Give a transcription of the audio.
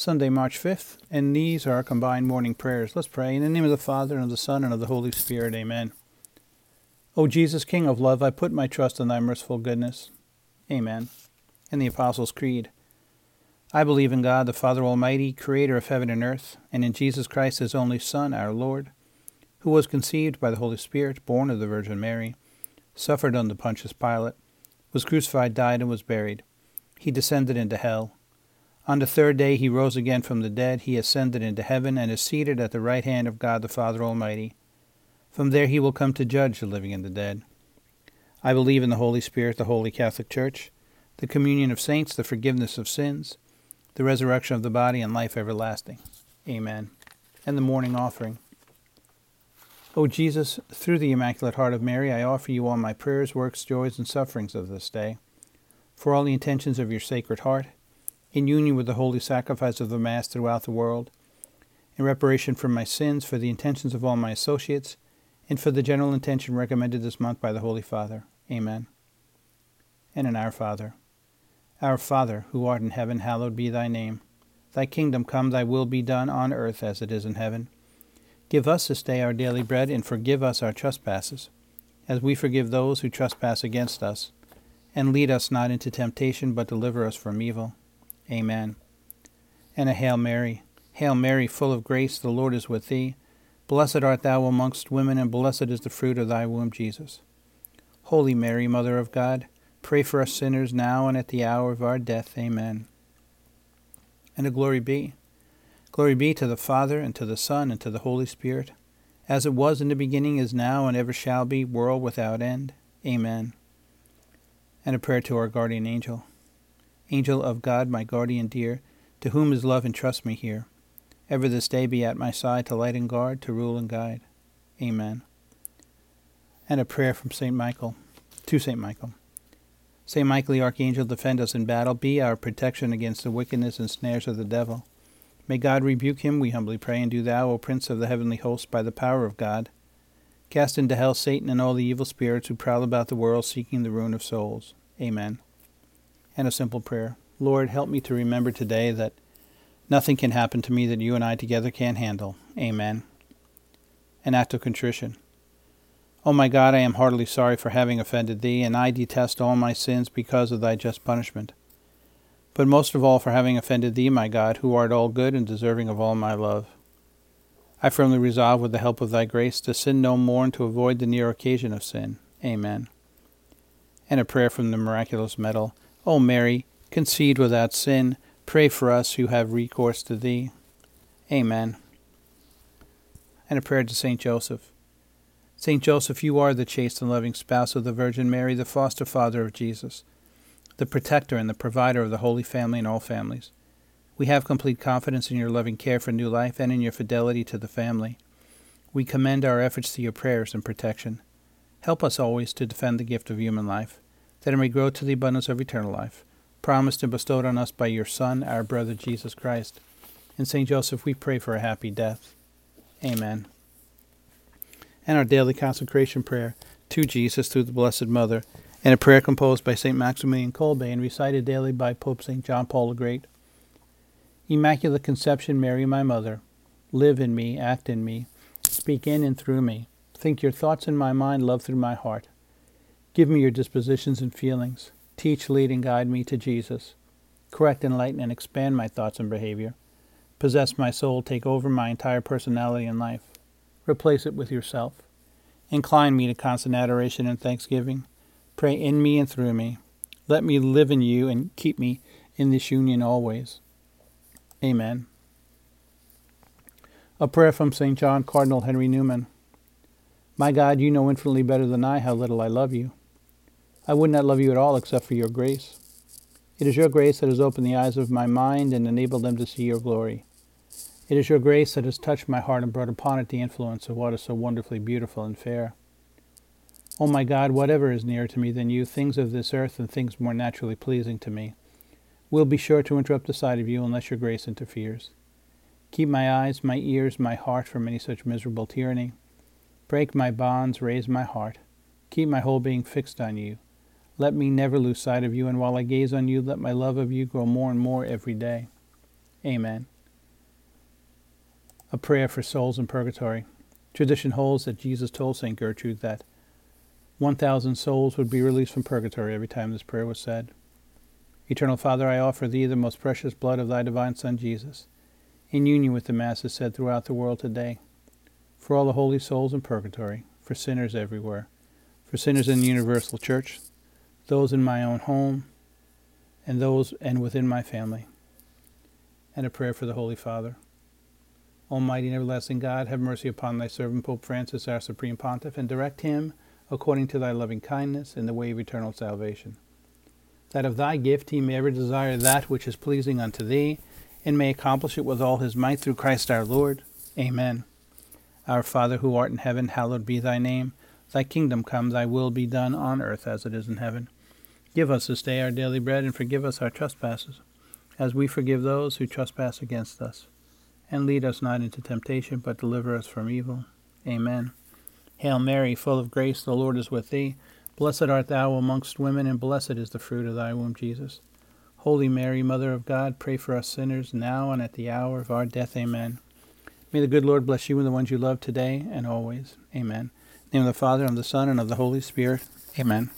Sunday, March 5th, and these are our combined morning prayers. Let's pray. In the name of the Father, and of the Son, and of the Holy Spirit, amen. O Jesus, King of love, I put my trust in thy merciful goodness. Amen. In the Apostles' Creed. I believe in God, the Father Almighty, creator of heaven and earth, and in Jesus Christ, his only Son, our Lord, who was conceived by the Holy Spirit, born of the Virgin Mary, suffered under Pontius Pilate, was crucified, died, and was buried. He descended into hell. On the third day he rose again from the dead. He ascended into heaven and is seated at the right hand of God the Father Almighty. From there he will come to judge the living and the dead. I believe in the Holy Spirit, the Holy Catholic Church, the communion of saints, the forgiveness of sins, the resurrection of the body, and life everlasting. Amen. And the morning offering. O Jesus, through the Immaculate Heart of Mary, I offer you all my prayers, works, joys, and sufferings of this day. For all the intentions of your Sacred Heart, in union with the holy sacrifice of the Mass throughout the world, in reparation for my sins, for the intentions of all my associates, and for the general intention recommended this month by the Holy Father. Amen. And in Our Father. Our Father, who art in heaven, hallowed be thy name. Thy kingdom come, thy will be done on earth as it is in heaven. Give us this day our daily bread, and forgive us our trespasses, as we forgive those who trespass against us. And lead us not into temptation, but deliver us from evil. Amen. And a Hail Mary. Hail Mary, full of grace, the Lord is with thee. Blessed art thou amongst women, and blessed is the fruit of thy womb, Jesus. Holy Mary, Mother of God, pray for us sinners now and at the hour of our death. Amen. And a glory be. Glory be to the Father, and to the Son, and to the Holy Spirit, as it was in the beginning, is now, and ever shall be, world without end. Amen. And a prayer to our guardian angel. Angel of God, my guardian dear, to whom his love entrust me here, ever this day be at my side to light and guard, to rule and guide. Amen. And a prayer from St. Michael, to St. Michael. St. Michael the Archangel, defend us in battle, be our protection against the wickedness and snares of the devil. May God rebuke him, we humbly pray, and do thou, O Prince of the heavenly host, by the power of God, cast into hell Satan and all the evil spirits who prowl about the world seeking the ruin of souls. Amen and a simple prayer. Lord, help me to remember today that nothing can happen to me that you and I together can't handle. Amen. An act of contrition. Oh my God, I am heartily sorry for having offended thee, and I detest all my sins because of thy just punishment. But most of all for having offended thee, my God, who art all good and deserving of all my love. I firmly resolve, with the help of thy grace, to sin no more and to avoid the near occasion of sin. Amen. And a prayer from the miraculous medal. O Mary, conceived without sin, pray for us who have recourse to thee. Amen. And a prayer to Saint Joseph. Saint Joseph, you are the chaste and loving spouse of the Virgin Mary, the foster father of Jesus, the protector and the provider of the Holy Family and all families. We have complete confidence in your loving care for new life and in your fidelity to the family. We commend our efforts to your prayers and protection. Help us always to defend the gift of human life that it may grow to the abundance of eternal life, promised and bestowed on us by your Son, our brother Jesus Christ. In St. Joseph, we pray for a happy death. Amen. And our daily consecration prayer to Jesus through the Blessed Mother, and a prayer composed by St. Maximilian Kolbe and recited daily by Pope St. John Paul the Great. Immaculate Conception, Mary, my Mother, live in me, act in me, speak in and through me. Think your thoughts in my mind, love through my heart. Give me your dispositions and feelings. Teach, lead, and guide me to Jesus. Correct, enlighten, and expand my thoughts and behavior. Possess my soul, take over my entire personality and life. Replace it with yourself. Incline me to constant adoration and thanksgiving. Pray in me and through me. Let me live in you and keep me in this union always. Amen. A prayer from St. John Cardinal Henry Newman. My God, you know infinitely better than I how little I love you. I would not love you at all except for your grace. It is your grace that has opened the eyes of my mind and enabled them to see your glory. It is your grace that has touched my heart and brought upon it the influence of what is so wonderfully beautiful and fair. O oh my God, whatever is nearer to me than you, things of this earth and things more naturally pleasing to me, will be sure to interrupt the sight of you unless your grace interferes. Keep my eyes, my ears, my heart from any such miserable tyranny. Break my bonds, raise my heart. Keep my whole being fixed on you let me never lose sight of you, and while I gaze on you, let my love of you grow more and more every day. Amen. A prayer for souls in purgatory. Tradition holds that Jesus told St. Gertrude that 1,000 souls would be released from purgatory every time this prayer was said. Eternal Father, I offer thee the most precious blood of thy divine Son Jesus, in union with the Masses said throughout the world today, for all the holy souls in purgatory, for sinners everywhere, for sinners in the universal church, those in my own home, and those and within my family. And a prayer for the Holy Father. Almighty and everlasting God, have mercy upon thy servant Pope Francis, our supreme pontiff, and direct him according to thy loving kindness in the way of eternal salvation. That of thy gift he may ever desire that which is pleasing unto thee, and may accomplish it with all his might through Christ our Lord. Amen. Our Father who art in heaven, hallowed be thy name. Thy kingdom come, thy will be done on earth as it is in heaven. Give us this day our daily bread, and forgive us our trespasses, as we forgive those who trespass against us and lead us not into temptation, but deliver us from evil. Amen. Hail Mary, full of grace, the Lord is with thee. Blessed art thou amongst women, and blessed is the fruit of thy womb, Jesus. Holy Mary, Mother of God, pray for us sinners, now and at the hour of our death. Amen. May the good Lord bless you and the ones you love today and always. Amen. In the name of the Father, and of the Son, and of the Holy Spirit. Amen.